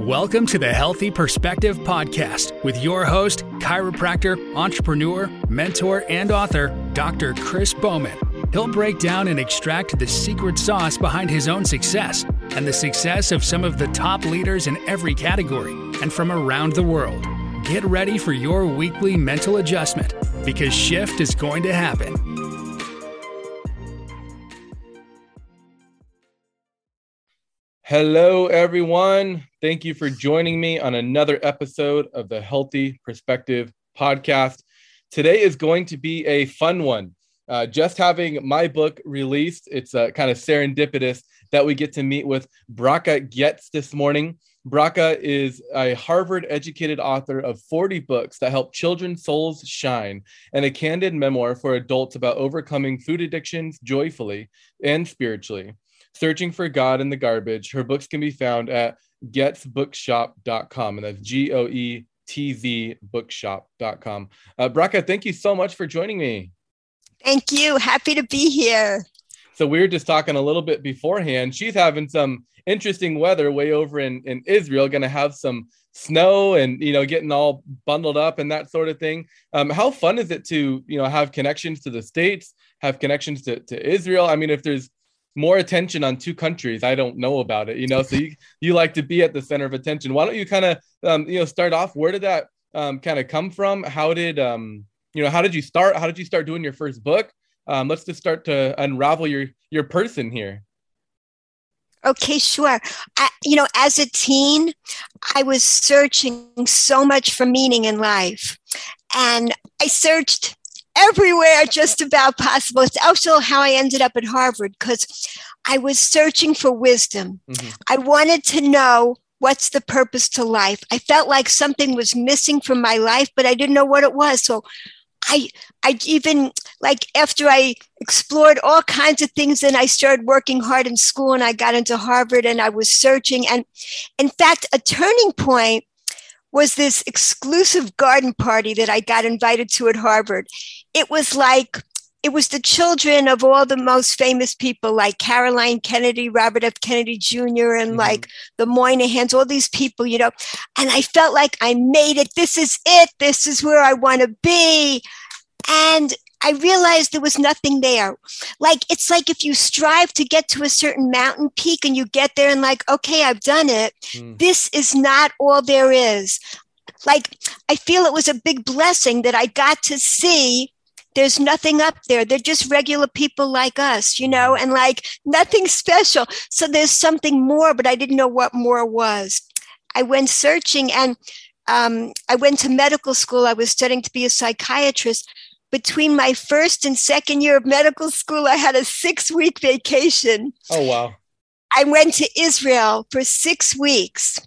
Welcome to the Healthy Perspective Podcast with your host, chiropractor, entrepreneur, mentor, and author, Dr. Chris Bowman. He'll break down and extract the secret sauce behind his own success and the success of some of the top leaders in every category and from around the world. Get ready for your weekly mental adjustment because shift is going to happen. Hello, everyone. Thank you for joining me on another episode of the Healthy Perspective podcast. Today is going to be a fun one. Uh, just having my book released, it's uh, kind of serendipitous that we get to meet with Bracha Goetz this morning. Bracha is a Harvard educated author of 40 books that help children's souls shine and a candid memoir for adults about overcoming food addictions joyfully and spiritually. Searching for God in the Garbage, her books can be found at goetzbookshop.com. And that's G O E T Z bookshop.com. Uh, Bracha, thank you so much for joining me. Thank you. Happy to be here. So we were just talking a little bit beforehand. She's having some interesting weather way over in, in Israel, going to have some snow and, you know, getting all bundled up and that sort of thing. Um, how fun is it to, you know, have connections to the States, have connections to, to Israel? I mean, if there's more attention on two countries. I don't know about it you know so you, you like to be at the center of attention. Why don't you kind of um, you know start off where did that um, kind of come from? How did um, you know how did you start how did you start doing your first book? Um, let's just start to unravel your your person here. Okay, sure. I, you know, as a teen, I was searching so much for meaning in life. And I searched everywhere just about possible. It's also how I ended up at Harvard because I was searching for wisdom. Mm-hmm. I wanted to know what's the purpose to life. I felt like something was missing from my life, but I didn't know what it was. So I I even like after I explored all kinds of things and I started working hard in school and I got into Harvard and I was searching and in fact a turning point was this exclusive garden party that I got invited to at Harvard. It was like, it was the children of all the most famous people like Caroline Kennedy, Robert F. Kennedy Jr., and mm-hmm. like the Moynihans, all these people, you know. And I felt like I made it. This is it. This is where I want to be. And I realized there was nothing there. Like, it's like if you strive to get to a certain mountain peak and you get there and, like, okay, I've done it. Mm. This is not all there is. Like, I feel it was a big blessing that I got to see there's nothing up there. They're just regular people like us, you know, and like nothing special. So there's something more, but I didn't know what more was. I went searching and um, I went to medical school. I was studying to be a psychiatrist between my first and second year of medical school, I had a six week vacation. Oh, wow. I went to Israel for six weeks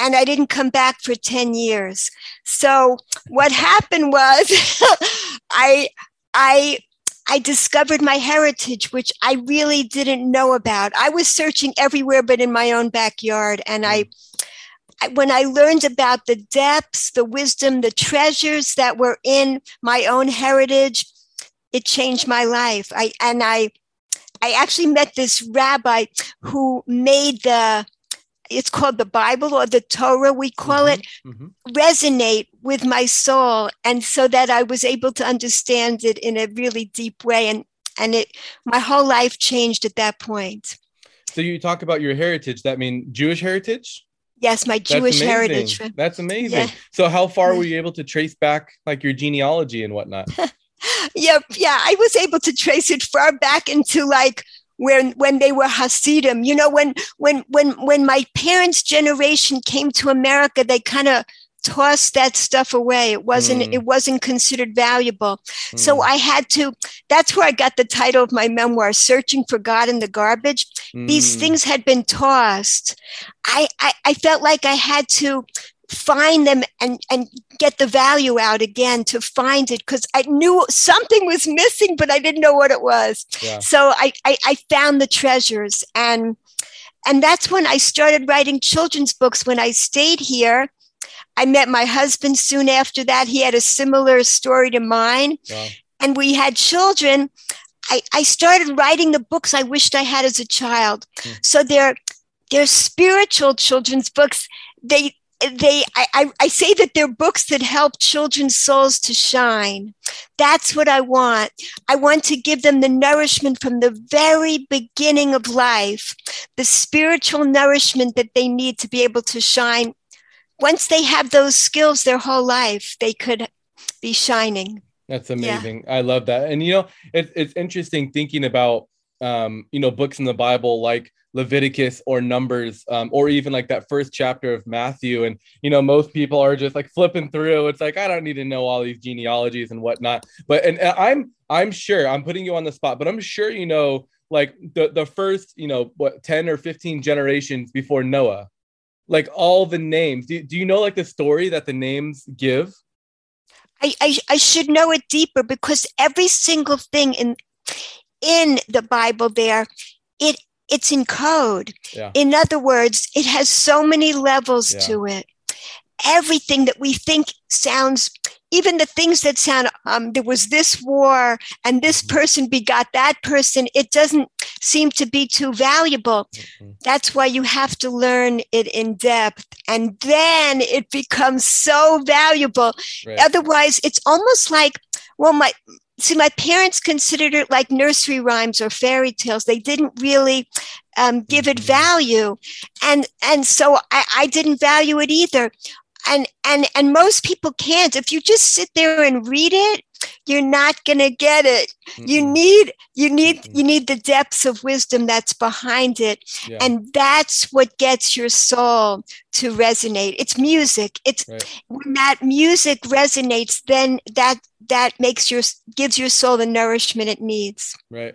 and I didn't come back for 10 years. So what happened was I, I, I discovered my heritage, which I really didn't know about. I was searching everywhere but in my own backyard. And I, mm when I learned about the depths, the wisdom, the treasures that were in my own heritage, it changed my life. I and I I actually met this rabbi who made the it's called the Bible or the Torah, we call mm-hmm, it, mm-hmm. resonate with my soul. And so that I was able to understand it in a really deep way. And and it my whole life changed at that point. So you talk about your heritage, that mean Jewish heritage? Yes, my Jewish heritage. That's amazing. Yeah. So how far were you able to trace back like your genealogy and whatnot? yep. Yeah, I was able to trace it far back into like when when they were Hasidim. You know, when when when when my parents' generation came to America, they kind of tossed that stuff away it wasn't mm. it wasn't considered valuable mm. so i had to that's where i got the title of my memoir searching for god in the garbage mm. these things had been tossed I, I i felt like i had to find them and and get the value out again to find it because i knew something was missing but i didn't know what it was yeah. so I, I i found the treasures and and that's when i started writing children's books when i stayed here I met my husband soon after that. He had a similar story to mine. Wow. And we had children. I, I started writing the books I wished I had as a child. Mm. So they're they're spiritual children's books. They they I, I say that they're books that help children's souls to shine that's what i want i want to give them the nourishment from the very beginning of life the spiritual nourishment that they need to be able to shine once they have those skills their whole life they could be shining that's amazing yeah. i love that and you know it, it's interesting thinking about um, you know books in the bible like Leviticus or Numbers, um, or even like that first chapter of Matthew. And, you know, most people are just like flipping through. It's like, I don't need to know all these genealogies and whatnot. But, and, and I'm, I'm sure I'm putting you on the spot, but I'm sure, you know, like the, the first, you know, what, 10 or 15 generations before Noah, like all the names. Do, do you know like the story that the names give? I, I, I should know it deeper because every single thing in in the Bible there, it it's in code. Yeah. In other words, it has so many levels yeah. to it. Everything that we think sounds, even the things that sound, um, there was this war and this mm-hmm. person begot that person, it doesn't seem to be too valuable. Mm-hmm. That's why you have to learn it in depth. And then it becomes so valuable. Right. Otherwise, it's almost like, well, my see, my parents considered it like nursery rhymes or fairy tales. They didn't really um, give it mm-hmm. value, and and so I, I didn't value it either. And and and most people can't. If you just sit there and read it, you're not going to get it mm-hmm. you need you need mm-hmm. you need the depths of wisdom that's behind it yeah. and that's what gets your soul to resonate it's music it's right. when that music resonates then that that makes your gives your soul the nourishment it needs right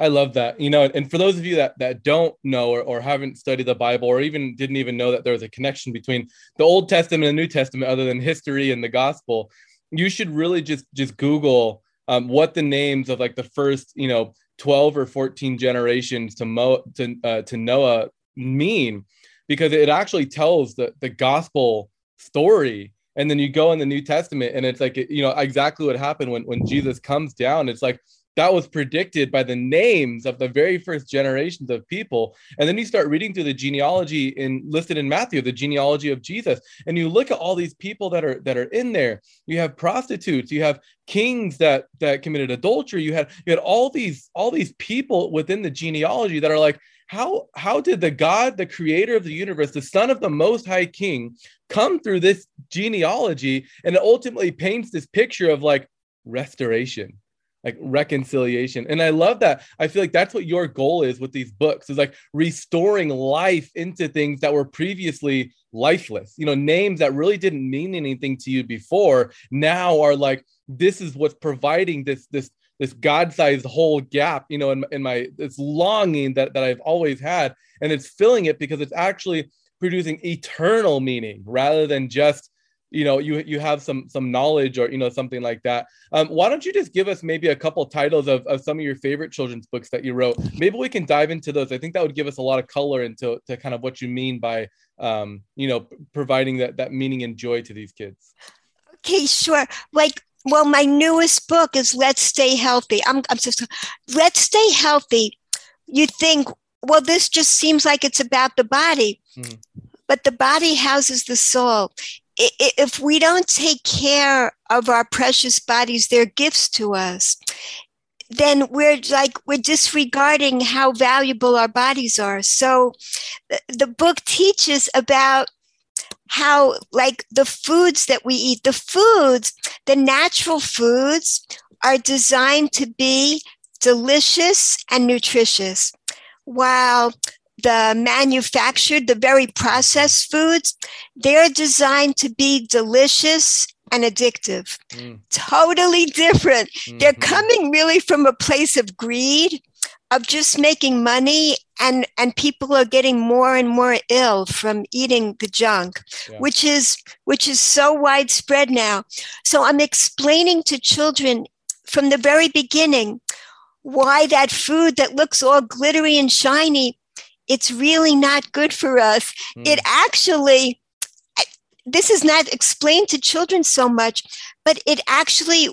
I love that. You know, and for those of you that that don't know or, or haven't studied the Bible or even didn't even know that there was a connection between the Old Testament and the New Testament other than history and the gospel, you should really just just Google um, what the names of like the first you know 12 or 14 generations to Mo to uh, to Noah mean because it actually tells the the gospel story. And then you go in the New Testament and it's like you know exactly what happened when when Jesus comes down. It's like that was predicted by the names of the very first generations of people. And then you start reading through the genealogy in listed in Matthew, the genealogy of Jesus, and you look at all these people that are that are in there. You have prostitutes, you have kings that that committed adultery, you had you had all these all these people within the genealogy that are like, how how did the God, the creator of the universe, the son of the most high king, come through this genealogy? And it ultimately paints this picture of like restoration like reconciliation. And i love that. I feel like that's what your goal is with these books is like restoring life into things that were previously lifeless. You know names that really didn't mean anything to you before now are like this is what's providing this this this god-sized whole gap you know in, in my this longing that, that i've always had. And it's filling it because it's actually producing eternal meaning rather than just you know you you have some some knowledge or you know something like that. Um, why don't you just give us maybe a couple titles of, of some of your favorite children's books that you wrote? Maybe we can dive into those. I think that would give us a lot of color into to kind of what you mean by um, you know providing that that meaning and joy to these kids. Okay sure. Like well my newest book is let's stay healthy. I'm, I'm just let's stay healthy. You think well this just seems like it's about the body. Mm-hmm. But the body houses the soul if we don't take care of our precious bodies, they're gifts to us, then we're like, we're disregarding how valuable our bodies are. So the book teaches about how, like, the foods that we eat, the foods, the natural foods are designed to be delicious and nutritious. While the manufactured, the very processed foods, they're designed to be delicious and addictive. Mm. Totally different. Mm-hmm. They're coming really from a place of greed, of just making money and and people are getting more and more ill from eating the junk yeah. which is which is so widespread now so i'm explaining to children from the very beginning why that food that looks all glittery and shiny it's really not good for us. Mm. It actually, this is not explained to children so much, but it actually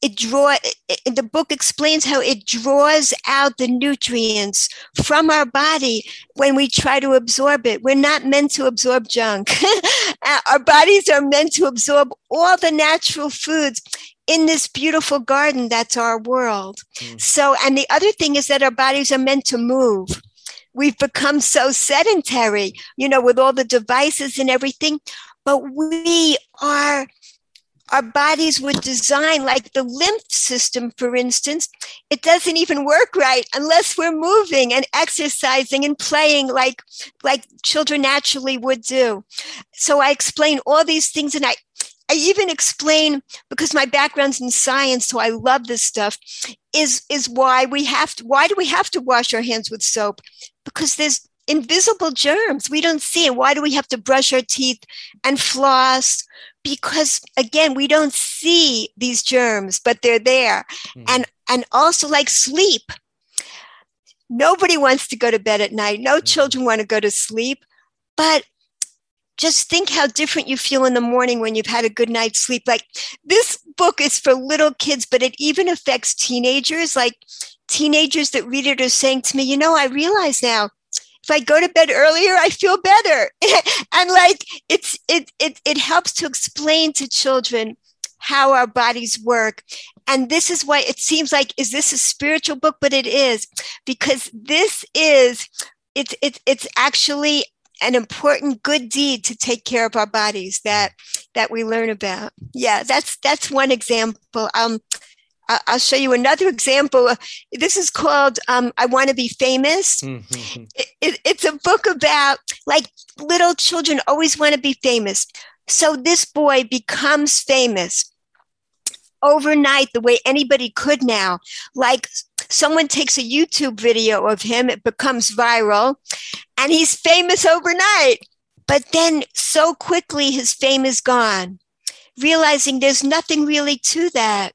it draw it, the book explains how it draws out the nutrients from our body when we try to absorb it we're not meant to absorb junk our bodies are meant to absorb all the natural foods in this beautiful garden that's our world mm. so and the other thing is that our bodies are meant to move we've become so sedentary you know with all the devices and everything. But we are our bodies were designed like the lymph system for instance it doesn't even work right unless we're moving and exercising and playing like like children naturally would do. So i explain all these things and i I even explain because my background's in science, so I love this stuff. Is is why we have to? Why do we have to wash our hands with soap? Because there's invisible germs we don't see it. Why do we have to brush our teeth and floss? because again we don't see these germs but they're there mm. and and also like sleep nobody wants to go to bed at night no mm. children want to go to sleep but just think how different you feel in the morning when you've had a good night's sleep like this book is for little kids but it even affects teenagers like teenagers that read it are saying to me you know i realize now if I go to bed earlier, I feel better. and like it's it it it helps to explain to children how our bodies work. And this is why it seems like is this a spiritual book? But it is because this is it's it's it's actually an important good deed to take care of our bodies that that we learn about. Yeah, that's that's one example. Um, I'll show you another example. This is called um, I Want to Be Famous. Mm-hmm. It, it, it's a book about like little children always want to be famous. So this boy becomes famous overnight the way anybody could now. Like someone takes a YouTube video of him, it becomes viral, and he's famous overnight. But then so quickly his fame is gone, realizing there's nothing really to that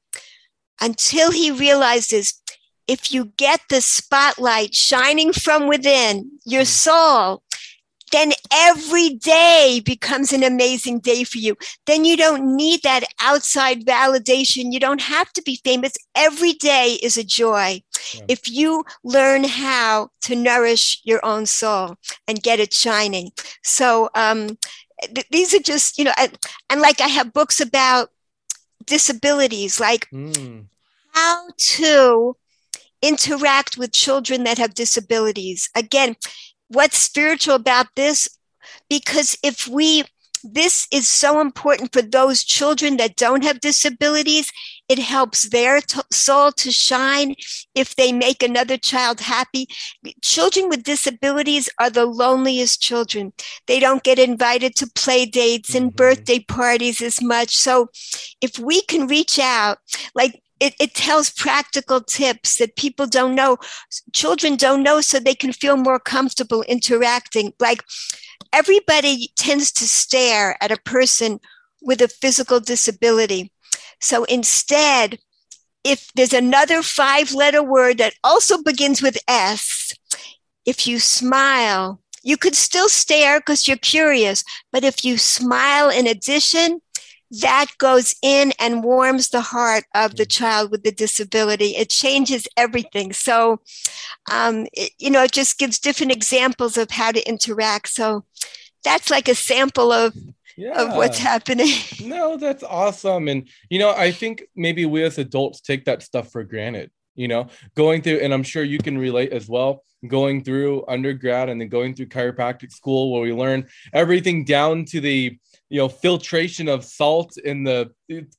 until he realizes if you get the spotlight shining from within your hmm. soul, then every day becomes an amazing day for you. Then you don't need that outside validation. You don't have to be famous. Every day is a joy. Yeah. If you learn how to nourish your own soul and get it shining. So, um, th- these are just, you know, and, and like I have books about disabilities, like mm. how to interact with children that have disabilities. Again, what's spiritual about this? Because if we, this is so important for those children that don't have disabilities. It helps their t- soul to shine if they make another child happy. Children with disabilities are the loneliest children. They don't get invited to play dates and mm-hmm. birthday parties as much. So if we can reach out, like it, it tells practical tips that people don't know, children don't know, so they can feel more comfortable interacting. Like everybody tends to stare at a person with a physical disability. So instead, if there's another five letter word that also begins with S, if you smile, you could still stare because you're curious, but if you smile in addition, that goes in and warms the heart of the child with the disability. It changes everything. So, um, it, you know, it just gives different examples of how to interact. So, that's like a sample of yeah. of what's happening. No, that's awesome. And you know, I think maybe we as adults take that stuff for granted. You know, going through, and I'm sure you can relate as well. Going through undergrad and then going through chiropractic school, where we learn everything down to the you know filtration of salt in the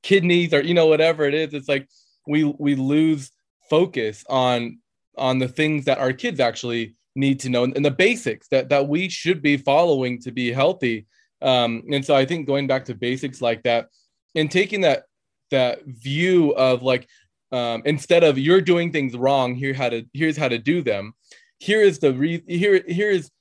kidneys or you know whatever it is it's like we we lose focus on on the things that our kids actually need to know and the basics that that we should be following to be healthy um and so i think going back to basics like that and taking that that view of like um instead of you're doing things wrong here how to here's how to do them here is the re here here is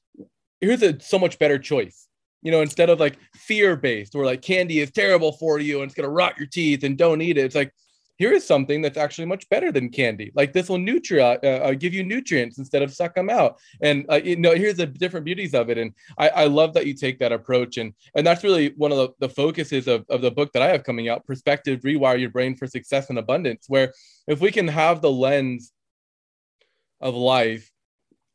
here's a so much better choice you know, instead of like fear based, where like candy is terrible for you and it's gonna rot your teeth and don't eat it. It's like here is something that's actually much better than candy. Like this will nutri- uh, uh, give you nutrients instead of suck them out. And uh, you know, here's the different beauties of it. And I, I love that you take that approach. And and that's really one of the, the focuses of, of the book that I have coming out, Perspective: Rewire Your Brain for Success and Abundance. Where if we can have the lens of life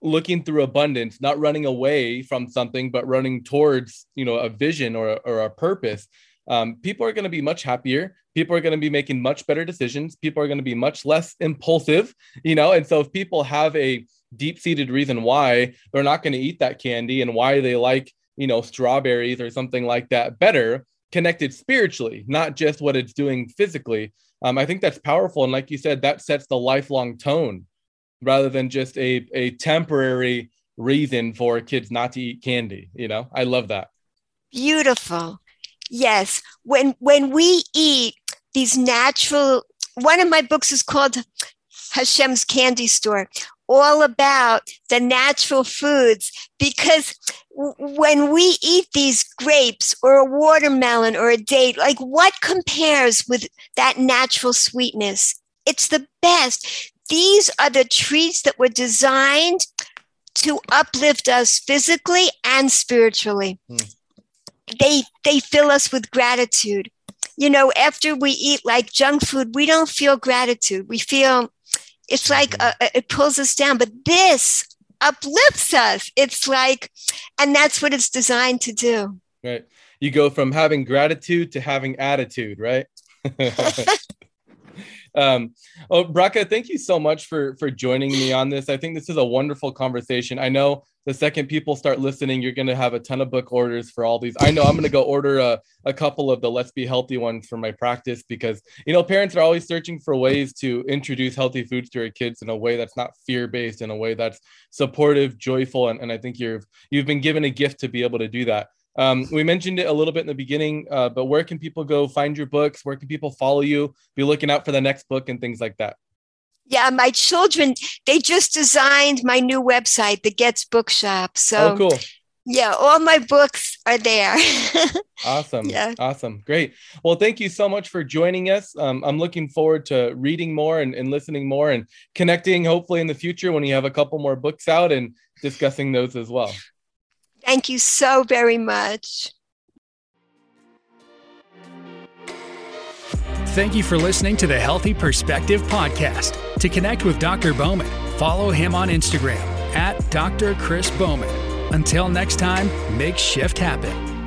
looking through abundance not running away from something but running towards you know a vision or, or a purpose um, people are going to be much happier people are going to be making much better decisions. People are going to be much less impulsive you know? And so if people have a deep-seated reason why they're not going to eat that candy and why they like you know strawberries or something like that better connected spiritually not just what it's doing physically um, i think that's powerful. And like you said that sets the lifelong tone rather than just a, a temporary reason for kids not to eat candy you know? I love that. Beautiful. Yes. When when we eat these natural one of my books is called hashem's candy store all about the natural foods because when we eat these grapes or a watermelon or a date like what compares with that natural sweetness it's the best these are the treats that were designed to uplift us physically and spiritually. Mm. They they fill us with gratitude. You know, after we eat like junk food, we don't feel gratitude. We feel it's like mm-hmm. a, it pulls us down, but this uplifts us. It's like, and that's what it's designed to do. Right. You go from having gratitude to having attitude, right? Um, oh, Bracha, thank you so much for for joining me on this. I think this is a wonderful conversation. I know the second people start listening, you're going to have a ton of book orders for all these. I know I'm going to go order a, a couple of the Let's Be Healthy ones for my practice because, you know, parents are always searching for ways to introduce healthy foods to their kids in a way that's not fear based, in a way that's supportive, joyful. And, and I think you've, you've been given a gift to be able to do that. Um, we mentioned it a little bit in the beginning, uh, but where can people go find your books? Where can people follow you? Be looking out for the next book and things like that. Yeah, my children, they just designed my new website, the Goetz Bookshop. So, oh, cool. Yeah, all my books are there. awesome. Yeah. Awesome. Great. Well, thank you so much for joining us. Um, I'm looking forward to reading more and, and listening more and connecting, hopefully, in the future when you have a couple more books out and discussing those as well. Thank you so very much. Thank you for listening to the Healthy Perspective Podcast. To connect with Dr. Bowman, follow him on Instagram at Dr. Chris Bowman. Until next time, make shift happen.